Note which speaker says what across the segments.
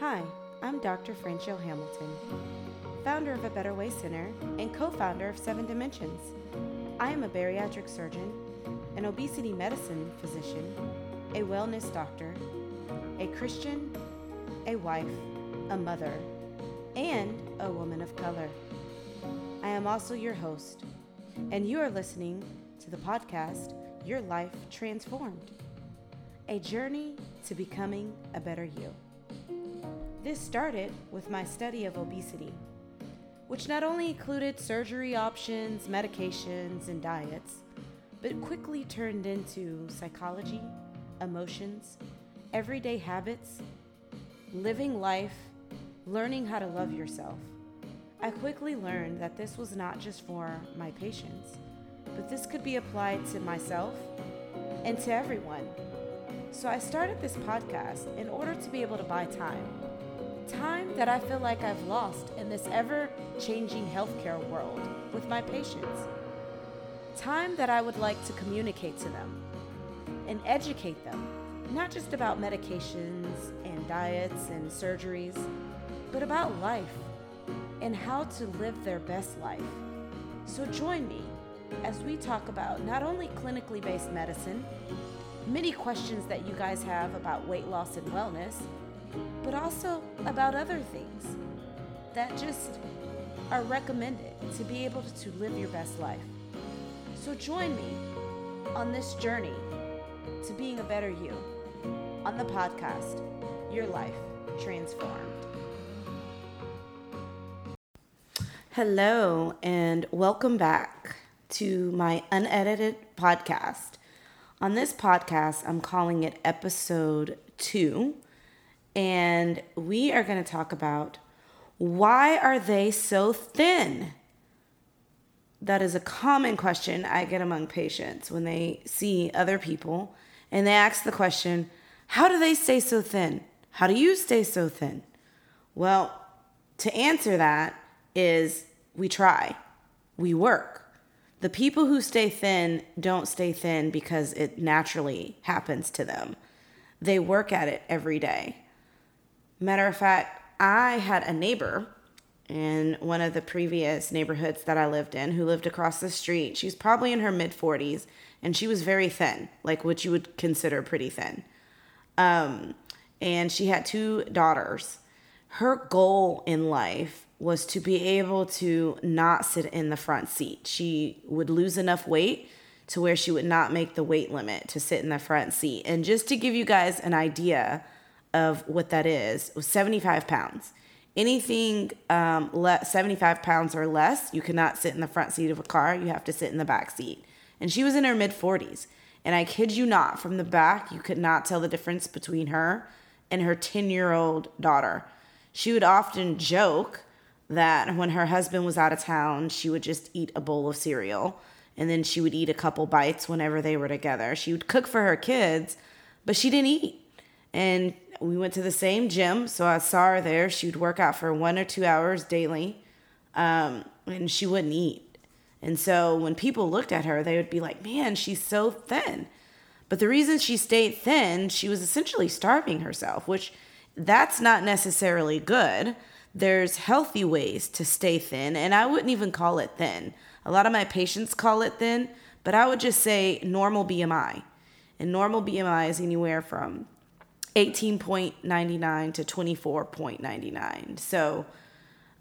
Speaker 1: Hi, I'm Dr. Franchell Hamilton, founder of A Better Way Center and co founder of Seven Dimensions. I am a bariatric surgeon, an obesity medicine physician, a wellness doctor, a Christian, a wife, a mother, and a woman of color. I am also your host, and you are listening to the podcast Your Life Transformed a journey to becoming a better you. This started with my study of obesity, which not only included surgery options, medications, and diets, but quickly turned into psychology, emotions, everyday habits, living life, learning how to love yourself. I quickly learned that this was not just for my patients, but this could be applied to myself and to everyone. So I started this podcast in order to be able to buy time. Time that I feel like I've lost in this ever changing healthcare world with my patients. Time that I would like to communicate to them and educate them, not just about medications and diets and surgeries, but about life and how to live their best life. So join me as we talk about not only clinically based medicine, many questions that you guys have about weight loss and wellness, but also about other things that just are recommended to be able to live your best life. So join me on this journey to being a better you on the podcast, Your Life Transformed. Hello, and welcome back to my unedited podcast. On this podcast, I'm calling it episode two, and we are going to talk about why are they so thin? That is a common question I get among patients when they see other people and they ask the question, How do they stay so thin? How do you stay so thin? Well, to answer that is we try, we work. The people who stay thin don't stay thin because it naturally happens to them. They work at it every day. Matter of fact, I had a neighbor in one of the previous neighborhoods that I lived in who lived across the street. She's probably in her mid 40s and she was very thin, like what you would consider pretty thin. Um, and she had two daughters. Her goal in life was to be able to not sit in the front seat. She would lose enough weight to where she would not make the weight limit to sit in the front seat. And just to give you guys an idea of what that is, was 75 pounds. Anything um, le- 75 pounds or less, you cannot sit in the front seat of a car. You have to sit in the back seat. And she was in her mid 40s. And I kid you not, from the back, you could not tell the difference between her and her 10 year old daughter. She would often joke that when her husband was out of town, she would just eat a bowl of cereal and then she would eat a couple bites whenever they were together. She would cook for her kids, but she didn't eat. And we went to the same gym, so I saw her there. She would work out for one or two hours daily, um, and she wouldn't eat. And so when people looked at her, they would be like, man, she's so thin. But the reason she stayed thin, she was essentially starving herself, which that's not necessarily good there's healthy ways to stay thin, and I wouldn't even call it thin. A lot of my patients call it thin, but I would just say normal BMI. And normal BMI is anywhere from 18.99 to 24.99. So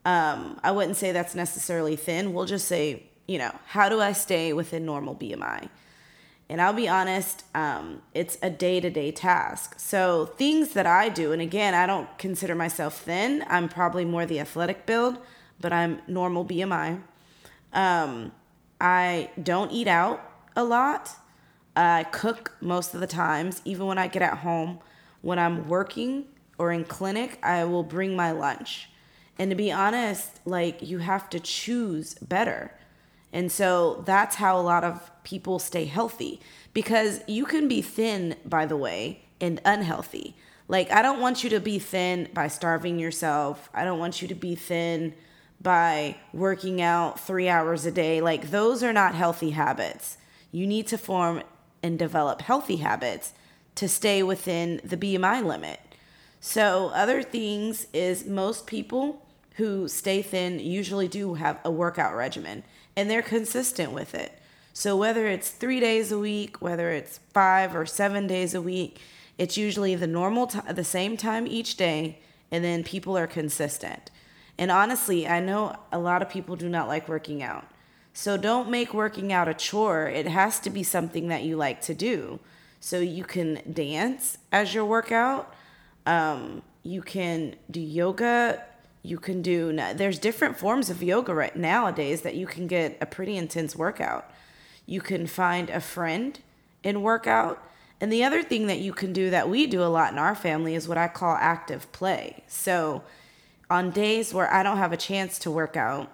Speaker 1: um, I wouldn't say that's necessarily thin. We'll just say, you know, how do I stay within normal BMI? And I'll be honest, um, it's a day to day task. So, things that I do, and again, I don't consider myself thin. I'm probably more the athletic build, but I'm normal BMI. Um, I don't eat out a lot. I cook most of the times, even when I get at home. When I'm working or in clinic, I will bring my lunch. And to be honest, like you have to choose better. And so that's how a lot of people stay healthy because you can be thin, by the way, and unhealthy. Like, I don't want you to be thin by starving yourself. I don't want you to be thin by working out three hours a day. Like, those are not healthy habits. You need to form and develop healthy habits to stay within the BMI limit. So, other things is most people who stay thin usually do have a workout regimen and they're consistent with it. So, whether it's three days a week, whether it's five or seven days a week, it's usually the normal time, the same time each day, and then people are consistent. And honestly, I know a lot of people do not like working out. So don't make working out a chore. It has to be something that you like to do. So you can dance as your workout. Um, you can do yoga. You can do, there's different forms of yoga right nowadays that you can get a pretty intense workout. You can find a friend and work out. And the other thing that you can do that we do a lot in our family is what I call active play. So on days where I don't have a chance to work out,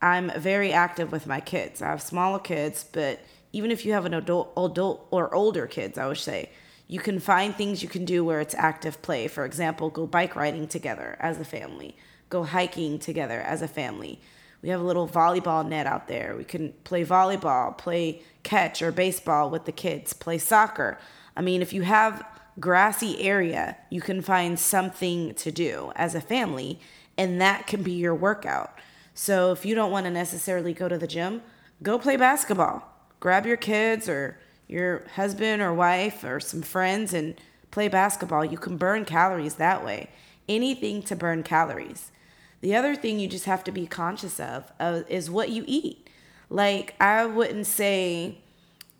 Speaker 1: I'm very active with my kids. I have smaller kids, but even if you have an adult, adult or older kids, I would say, you can find things you can do where it's active play. For example, go bike riding together as a family, go hiking together as a family. We have a little volleyball net out there. We can play volleyball, play catch or baseball with the kids, play soccer. I mean, if you have grassy area, you can find something to do as a family, and that can be your workout. So if you don't want to necessarily go to the gym, go play basketball. Grab your kids or your husband or wife or some friends and play basketball. You can burn calories that way. Anything to burn calories. The other thing you just have to be conscious of uh, is what you eat. Like I wouldn't say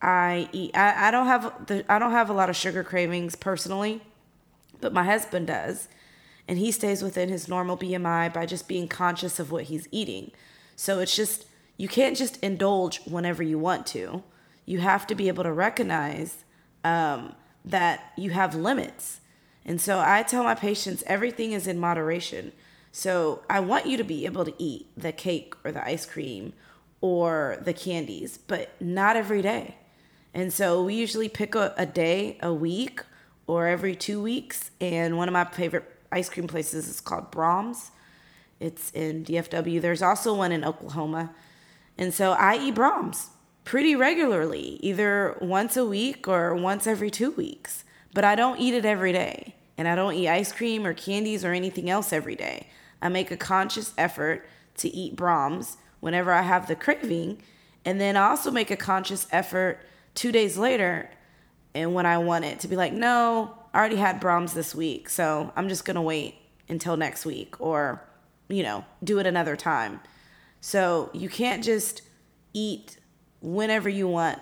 Speaker 1: I eat. I, I don't have the. I don't have a lot of sugar cravings personally, but my husband does and he stays within his normal BMI by just being conscious of what he's eating. So it's just, you can't just indulge whenever you want to. You have to be able to recognize um, that you have limits. And so I tell my patients everything is in moderation. So I want you to be able to eat the cake or the ice cream or the candies, but not every day. And so we usually pick a, a day a week or every two weeks. And one of my favorite ice cream places is called Braum's. It's in DFW. There's also one in Oklahoma. And so I eat Braum's pretty regularly, either once a week or once every two weeks. But I don't eat it every day. And I don't eat ice cream or candies or anything else every day. I make a conscious effort to eat Braum's whenever I have the craving. And then I also make a conscious effort two days later and when I want it to be like, no, I already had Braum's this week, so I'm just gonna wait until next week or, you know, do it another time. So you can't just eat whenever you want,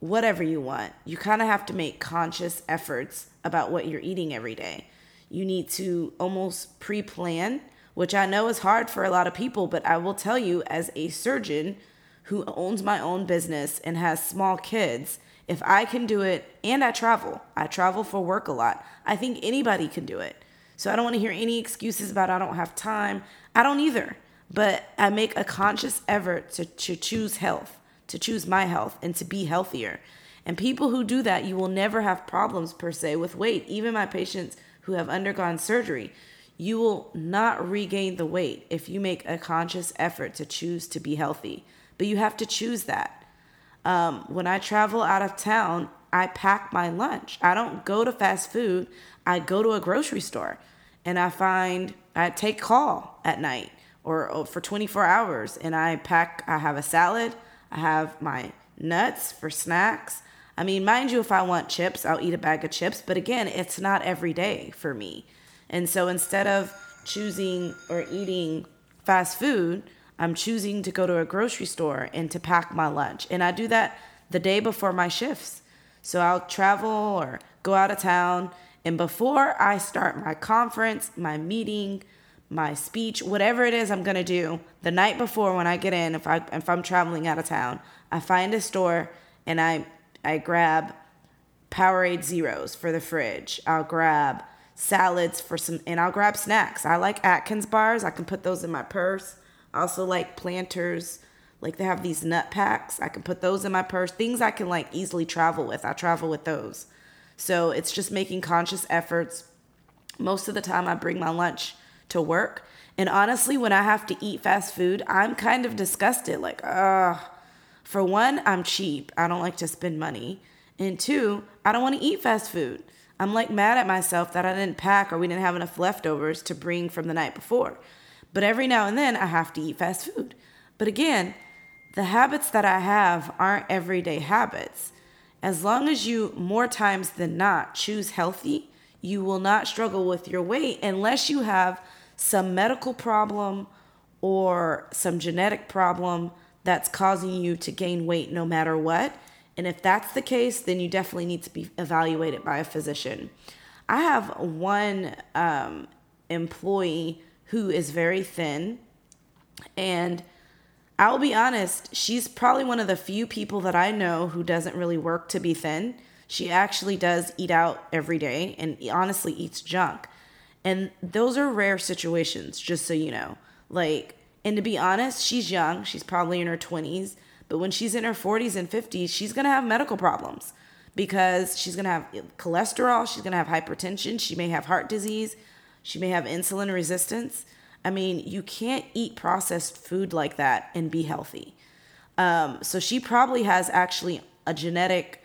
Speaker 1: whatever you want. You kind of have to make conscious efforts about what you're eating every day. You need to almost pre plan, which I know is hard for a lot of people, but I will tell you, as a surgeon who owns my own business and has small kids, if I can do it and I travel, I travel for work a lot, I think anybody can do it. So I don't want to hear any excuses about I don't have time. I don't either. But I make a conscious effort to, to choose health, to choose my health, and to be healthier. And people who do that, you will never have problems per se with weight. Even my patients who have undergone surgery, you will not regain the weight if you make a conscious effort to choose to be healthy. But you have to choose that. Um, when I travel out of town, I pack my lunch. I don't go to fast food. I go to a grocery store and I find I take call at night or, or for 24 hours and I pack I have a salad, I have my nuts for snacks. I mean, mind you, if I want chips, I'll eat a bag of chips, but again, it's not every day for me. And so instead of choosing or eating fast food, I'm choosing to go to a grocery store and to pack my lunch. And I do that the day before my shifts. So I'll travel or go out of town. And before I start my conference, my meeting, my speech, whatever it is I'm gonna do, the night before when I get in, if I if I'm traveling out of town, I find a store and I I grab Powerade Zeros for the fridge. I'll grab salads for some and I'll grab snacks. I like Atkins bars. I can put those in my purse. I also like planters. Like they have these nut packs. I can put those in my purse. Things I can like easily travel with. I travel with those. So it's just making conscious efforts. Most of the time I bring my lunch to work. And honestly, when I have to eat fast food, I'm kind of disgusted. Like, uh, for one, I'm cheap. I don't like to spend money. And two, I don't want to eat fast food. I'm like mad at myself that I didn't pack or we didn't have enough leftovers to bring from the night before. But every now and then I have to eat fast food. But again, the habits that I have aren't everyday habits. As long as you, more times than not, choose healthy, you will not struggle with your weight unless you have some medical problem or some genetic problem that's causing you to gain weight no matter what. And if that's the case, then you definitely need to be evaluated by a physician. I have one um, employee who is very thin, and I'll be honest, she's probably one of the few people that I know who doesn't really work to be thin. She actually does eat out every day and honestly eats junk. And those are rare situations, just so you know. Like, and to be honest, she's young. She's probably in her 20s. But when she's in her 40s and 50s, she's going to have medical problems because she's going to have cholesterol. She's going to have hypertension. She may have heart disease. She may have insulin resistance. I mean, you can't eat processed food like that and be healthy. Um, so she probably has actually a genetic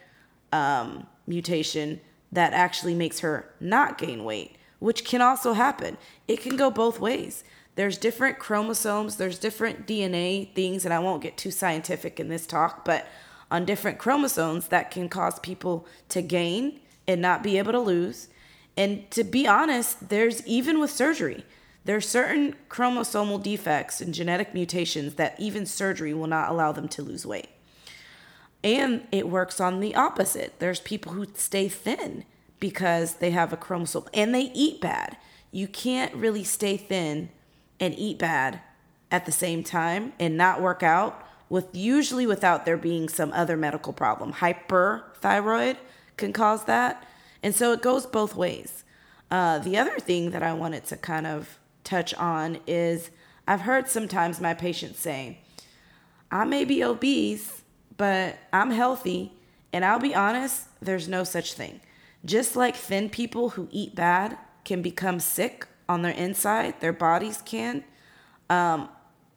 Speaker 1: um, mutation that actually makes her not gain weight, which can also happen. It can go both ways there's different chromosomes, there's different DNA things, and I won't get too scientific in this talk, but on different chromosomes that can cause people to gain and not be able to lose. And to be honest, there's even with surgery, there are certain chromosomal defects and genetic mutations that even surgery will not allow them to lose weight. And it works on the opposite. There's people who stay thin because they have a chromosome and they eat bad. You can't really stay thin and eat bad at the same time and not work out with usually without there being some other medical problem. Hyperthyroid can cause that. And so it goes both ways. Uh, the other thing that I wanted to kind of touch on is I've heard sometimes my patients say, I may be obese, but I'm healthy. And I'll be honest, there's no such thing. Just like thin people who eat bad can become sick on their inside, their bodies can. Um,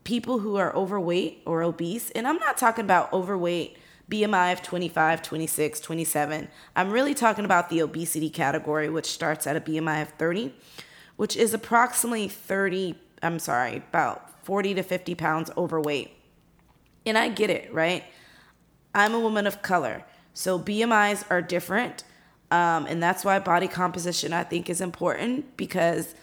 Speaker 1: people who are overweight or obese, and I'm not talking about overweight BMI of 25, 26, 27. I'm really talking about the obesity category, which starts at a BMI of 30, which is approximately 30, I'm sorry, about 40 to 50 pounds overweight. And I get it, right? I'm a woman of color. So BMIs are different. Um, and that's why body composition, I think, is important because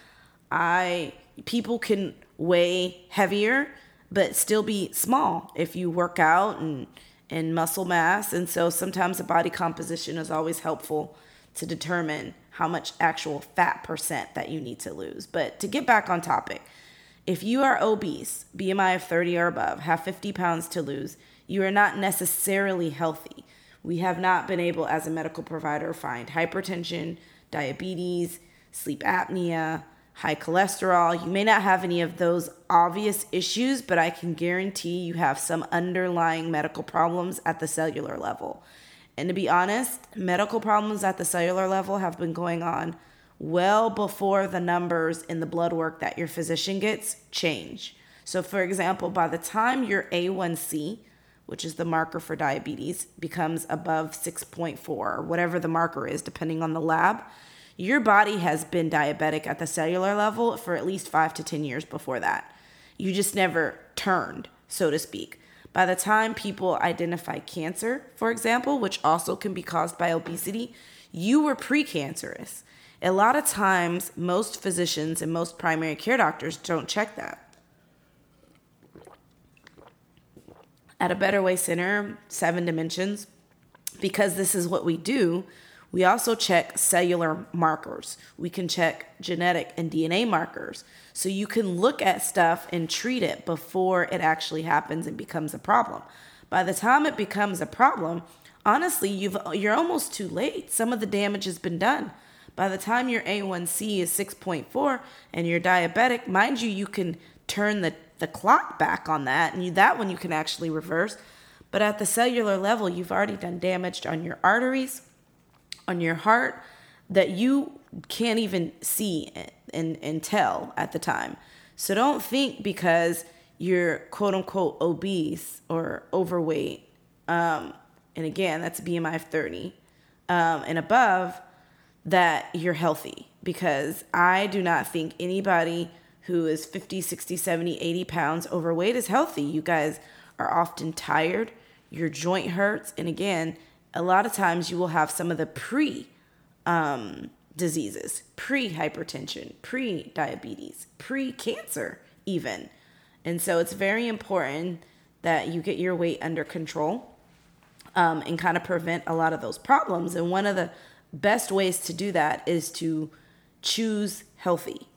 Speaker 1: I people can weigh heavier but still be small if you work out and and muscle mass. And so sometimes the body composition is always helpful to determine how much actual fat percent that you need to lose. But to get back on topic if you are obese bmi of 30 or above have 50 pounds to lose you are not necessarily healthy we have not been able as a medical provider find hypertension diabetes sleep apnea high cholesterol. You may not have any of those obvious issues, but I can guarantee you have some underlying medical problems at the cellular level. And to be honest, medical problems at the cellular level have been going on well before the numbers in the blood work that your physician gets change. So, for example, by the time your A1C, which is the marker for diabetes, becomes above 6.4 or whatever the marker is, depending on the lab, your body has been diabetic at the cellular level for at least five to 10 years before that. You just never turned, so to speak. By the time people identify cancer, for example, which also can be caused by obesity, you were precancerous. A lot of times, most physicians and most primary care doctors don't check that. At a Better Way Center, Seven Dimensions, because this is what we do, we also check cellular markers. We can check genetic and DNA markers. So you can look at stuff and treat it before it actually happens and becomes a problem. By the time it becomes a problem, honestly, you've you're almost too late. Some of the damage has been done. By the time your A1C is 6.4 and you're diabetic, mind you, you can turn the, the clock back on that, and you, that one you can actually reverse. But at the cellular level, you've already done damage on your arteries, on your heart that you can't even see and, and tell at the time. So don't think because you're quote unquote obese or overweight, um, and again, that's BMI of 30 um, and above, that you're healthy because I do not think anybody who is 50, 60, 70, 80 pounds overweight is healthy. You guys are often tired, your joint hurts, and again, a lot of times you will have some of the pre um, diseases, pre hypertension, pre diabetes, pre cancer, even. And so it's very important that you get your weight under control um, and kind of prevent a lot of those problems. And one of the best ways to do that is to choose healthy,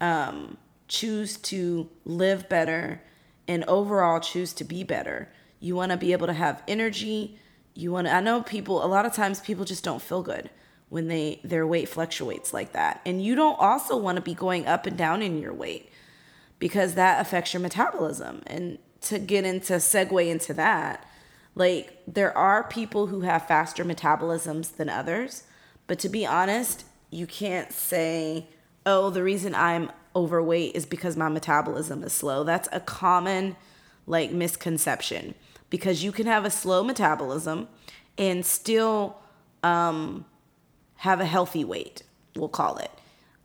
Speaker 1: um, choose to live better, and overall choose to be better. You want to be able to have energy. You want to, I know people, a lot of times people just don't feel good when they their weight fluctuates like that. And you don't also want to be going up and down in your weight because that affects your metabolism. And to get into segue into that, like there are people who have faster metabolisms than others, but to be honest, you can't say, "Oh, the reason I'm overweight is because my metabolism is slow." That's a common like misconception because you can have a slow metabolism and still um, have a healthy weight. We'll call it.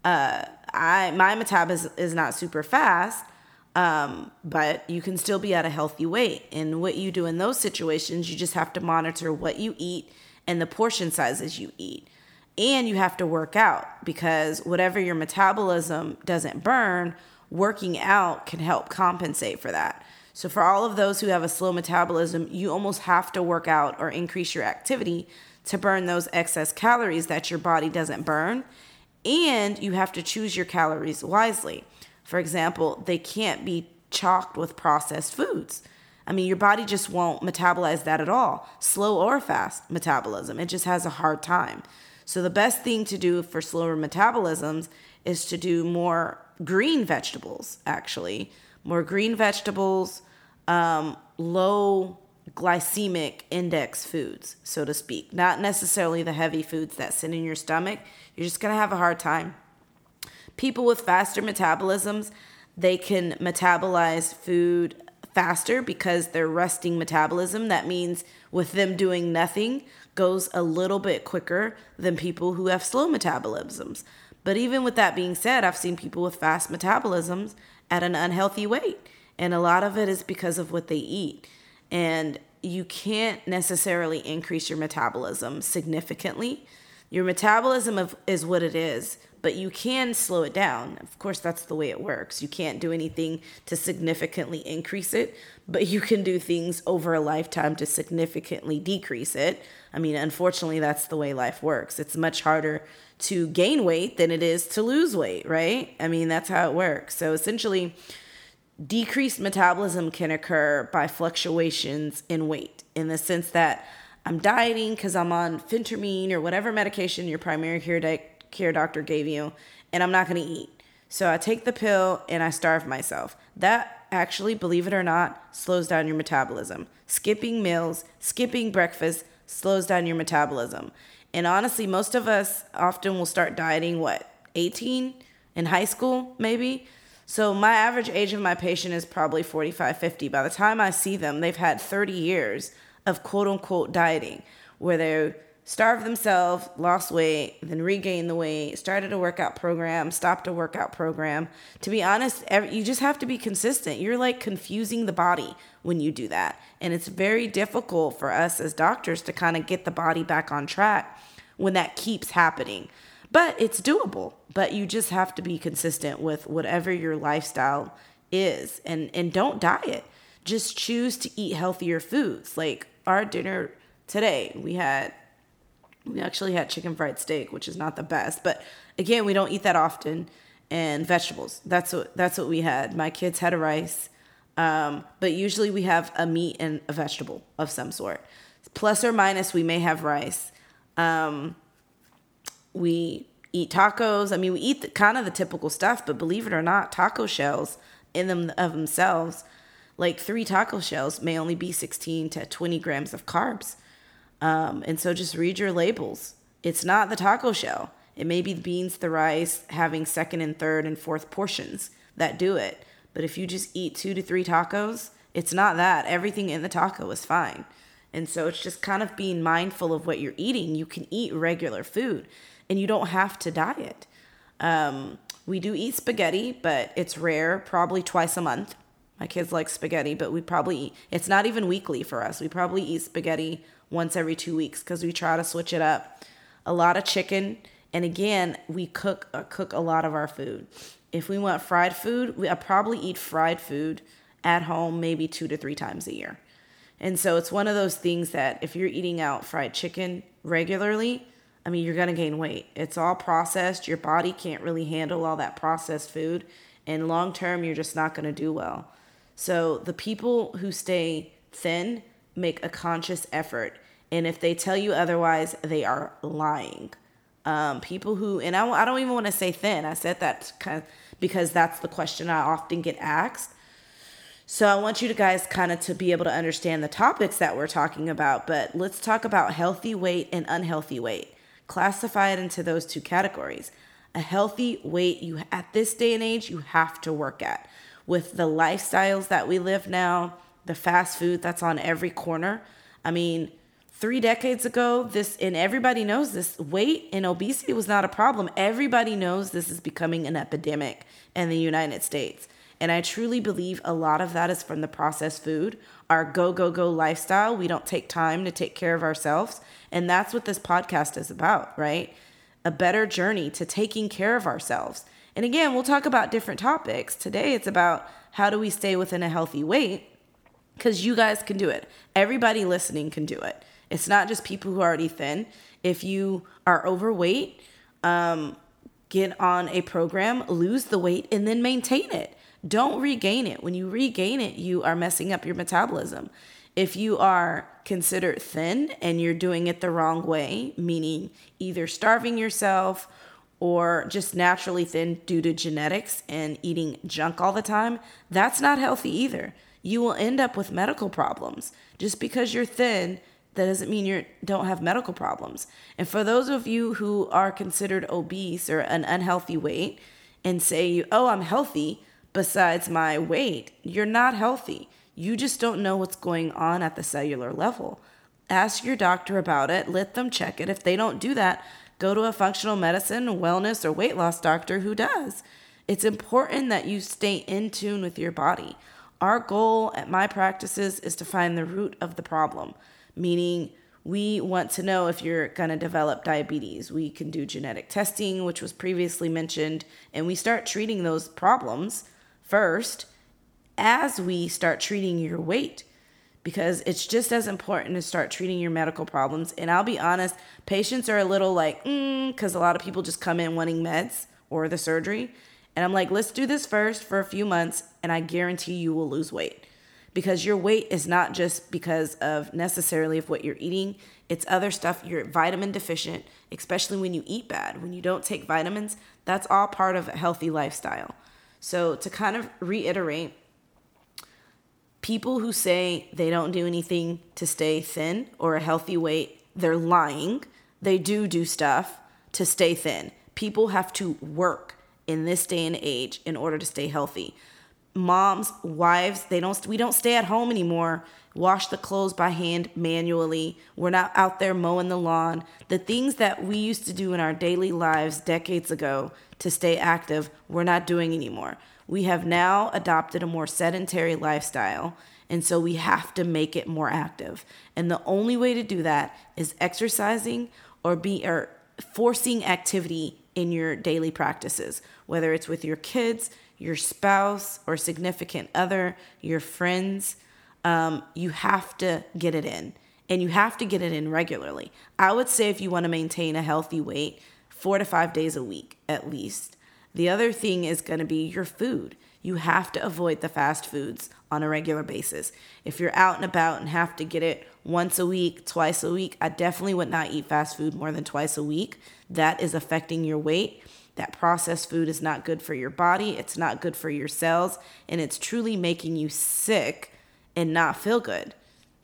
Speaker 1: Uh, I my metabolism is not super fast, um, but you can still be at a healthy weight. And what you do in those situations, you just have to monitor what you eat and the portion sizes you eat. And you have to work out because whatever your metabolism doesn't burn, working out can help compensate for that. So, for all of those who have a slow metabolism, you almost have to work out or increase your activity to burn those excess calories that your body doesn't burn. And you have to choose your calories wisely. For example, they can't be chalked with processed foods. I mean, your body just won't metabolize that at all, slow or fast metabolism. It just has a hard time. So, the best thing to do for slower metabolisms is to do more green vegetables, actually, more green vegetables, um, low glycemic index foods, so to speak, not necessarily the heavy foods that sit in your stomach. You're just gonna have a hard time people with faster metabolisms, they can metabolize food faster because they're resting metabolism. That means with them doing nothing goes a little bit quicker than people who have slow metabolisms. But even with that being said, I've seen people with fast metabolisms at an unhealthy weight. And a lot of it is because of what they eat. And you can't necessarily increase your metabolism significantly. Your metabolism is what it is but you can slow it down. Of course, that's the way it works. You can't do anything to significantly increase it, but you can do things over a lifetime to significantly decrease it. I mean, unfortunately, that's the way life works. It's much harder to gain weight than it is to lose weight, right? I mean, that's how it works. So essentially, decreased metabolism can occur by fluctuations in weight in the sense that I'm dieting because I'm on phentermine or whatever medication your primary care care doctor gave you, and I'm not going to eat. So I take the pill and I starve myself. That actually, believe it or not, slows down your metabolism. Skipping meals, skipping breakfast slows down your metabolism. And honestly, most of us often will start dieting, what, 18 in high school, maybe? So my average age of my patient is probably 45, 50. By the time I see them, they've had 30 years of quote unquote dieting where they're starved themselves, lost weight, then regained the weight, started a workout program, stopped a workout program. To be honest, you just have to be consistent. You're like confusing the body when you do that. And it's very difficult for us as doctors to kind of get the body back on track when that keeps happening. But it's doable. But you just have to be consistent with whatever your lifestyle is and and don't diet. Just choose to eat healthier foods. Like our dinner today, we had we actually had chicken fried steak, which is not the best, but again, we don't eat that often. And vegetables. That's what that's what we had. My kids had a rice, um, but usually we have a meat and a vegetable of some sort. Plus or minus, we may have rice. Um, we eat tacos. I mean, we eat the, kind of the typical stuff, but believe it or not, taco shells in them of themselves, like three taco shells may only be 16 to 20 grams of carbs. Um, and so just read your labels. It's not the taco shell. It may be the beans, the rice, having second and third and fourth portions that do it. But if you just eat two to three tacos, it's not that. Everything in the taco is fine. And so it's just kind of being mindful of what you're eating. You can eat regular food. and you don't have to diet. Um, we do eat spaghetti, but it's rare, probably twice a month. My kids like spaghetti, but we probably eat, it's not even weekly for us. We probably eat spaghetti once every two weeks because we try to switch it up. A lot of chicken, and again, we cook uh, cook a lot of our food. If we want fried food, we I probably eat fried food at home maybe two to three times a year. And so it's one of those things that if you're eating out fried chicken regularly, I mean, you're going to gain weight. It's all processed. Your body can't really handle all that processed food. And long term, you're just not going to do well. So the people who stay thin make a conscious effort. And if they tell you otherwise, they are lying. Um, people who, and I, I don't even want to say thin. I said that kind of because that's the question I often get asked. So I want you guys kind of to be able to understand the topics that we're talking about, but let's talk about healthy weight and unhealthy weight. Classify it into those two categories. A healthy weight you at this day and age you have to work at. With the lifestyles that we live now, the fast food that's on every corner. I mean, 3 decades ago, this and everybody knows this, weight and obesity was not a problem. Everybody knows this is becoming an epidemic in the United States. And I truly believe a lot of that is from the processed food, our go, go, go lifestyle. We don't take time to take care of ourselves. And that's what this podcast is about, right? A better journey to taking care of ourselves. And again, we'll talk about different topics. Today, it's about how do we stay within a healthy weight because you guys can do it. Everybody listening can do it. It's not just people who are already thin. If you are overweight, um, get on a program, lose the weight, and then maintain it. Don't regain it. When you regain it, you are messing up your metabolism. If you are considered thin and you're doing it the wrong way, meaning either starving yourself or just naturally thin due to genetics and eating junk all the time, that's not healthy either. You will end up with medical problems. Just because you're thin, that doesn't mean you don't have medical problems. And for those of you who are considered obese or an unhealthy weight and say, "Oh, I'm healthy," besides my weight, you're not healthy. You just don't know what's going on at the cellular level. Ask your doctor about it, let them check it. If they don't do that, go to a functional medicine, wellness, or weight loss doctor who does. It's important that you stay in tune with your body. Our goal at my practices is to find the root of the problem, meaning we want to know if you're going to develop diabetes. We can do genetic testing, which was previously mentioned, and we start treating those problems first as we start treating your weight because it's just as important to start treating your medical problems. And I'll be honest, patients are a little like, because mm, a lot of people just come in wanting meds or the surgery. And I'm like, let's do this first for a few months, and I guarantee you will lose weight. Because your weight is not just because of necessarily of what you're eating, it's other stuff. You're vitamin deficient, especially when you eat bad. When you don't take vitamins, that's all part of a healthy lifestyle. So, to kind of reiterate, people who say they don't do anything to stay thin or a healthy weight, they're lying. They do do stuff to stay thin. People have to work in this day and age in order to stay healthy. Moms, wives, they don't we don't stay at home anymore. Wash the clothes by hand manually. We're not out there mowing the lawn. The things that we used to do in our daily lives decades ago to stay active, we're not doing anymore. We have now adopted a more sedentary lifestyle, and so we have to make it more active. And the only way to do that is exercising or be or forcing activity in your daily practices, whether it's with your kids, your spouse, or significant other, your friends. Um, you have to get it in, and you have to get it in regularly. I would say if you want to maintain a healthy weight, four to five days a week at least. The other thing is going to be your food. You have to avoid the fast foods on a regular basis. If you're out and about and have to get it once a week, twice a week, I definitely would not eat fast food more than twice a week. That is affecting your weight. That processed food is not good for your body, it's not good for your cells, and it's truly making you sick and not feel good,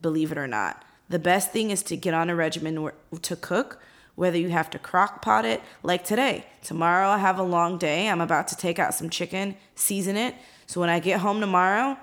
Speaker 1: believe it or not. The best thing is to get on a regimen to cook whether you have to crock pot it like today. Tomorrow I have a long day. I'm about to take out some chicken, season it. So when I get home tomorrow,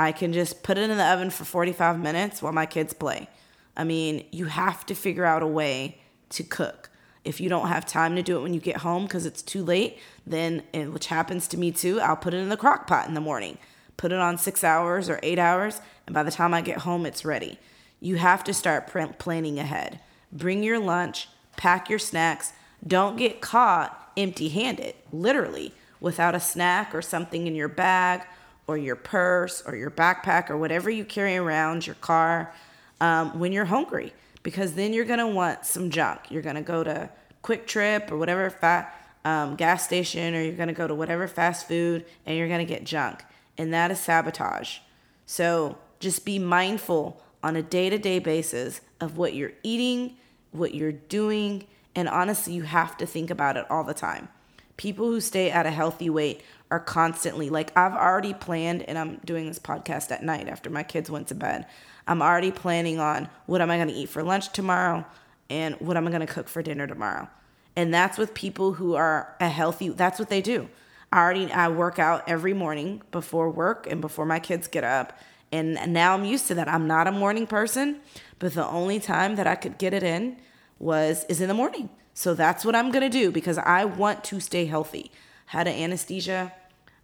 Speaker 1: I can just put it in the oven for 45 minutes while my kids play. I mean, you have to figure out a way to cook. If you don't have time to do it when you get home because it's too late, then, which happens to me too, I'll put it in the crock pot in the morning. Put it on six hours or eight hours, and by the time I get home, it's ready. You have to start planning ahead. Bring your lunch, pack your snacks. Don't get caught empty handed, literally, without a snack or something in your bag or your purse or your backpack or whatever you carry around your car um, when you're hungry because then you're gonna want some junk. You're gonna go to QuikTrip or whatever fat um, gas station, or you're gonna go to whatever fast food, and you're gonna get junk, and that is sabotage. So just be mindful on a day-to-day basis of what you're eating, what you're doing, and honestly, you have to think about it all the time. People who stay at a healthy weight are constantly like I've already planned and I'm doing this podcast at night after my kids went to bed. I'm already planning on what am I going to eat for lunch tomorrow and what am I going to cook for dinner tomorrow. And that's with people who are a healthy that's what they do. I already I work out every morning before work and before my kids get up. And now I'm used to that. I'm not a morning person, but the only time that I could get it in was is in the morning. So that's what I'm going to do because I want to stay healthy. Had an anesthesia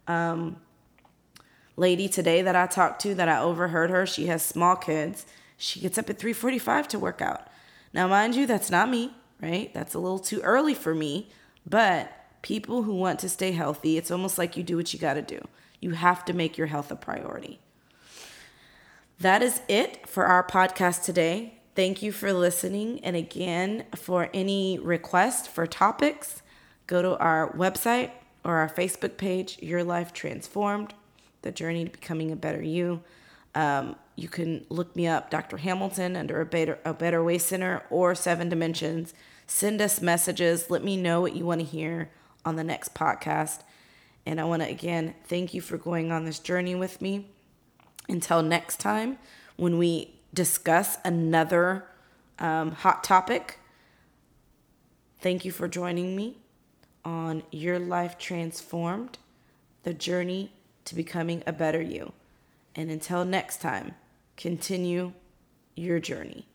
Speaker 1: um, lady today that I talked to that I overheard her. She has small kids. She gets up at 3:45 to work out. Now, mind you, that's not me, right? That's a little too early for me, but people who want to stay healthy, it's almost like you do what you got to do. You have to make your health a priority. That is it for our podcast today. Thank you for listening. And again, for any requests for topics, go to our website or our Facebook page, Your Life Transformed the journey to becoming a better you. Um, you can look me up, Dr. Hamilton, under a better, a better Way Center or Seven Dimensions. Send us messages. Let me know what you want to hear on the next podcast. And I want to again thank you for going on this journey with me. Until next time, when we discuss another um, hot topic, thank you for joining me on Your Life Transformed, the journey to becoming a better you. And until next time, continue your journey.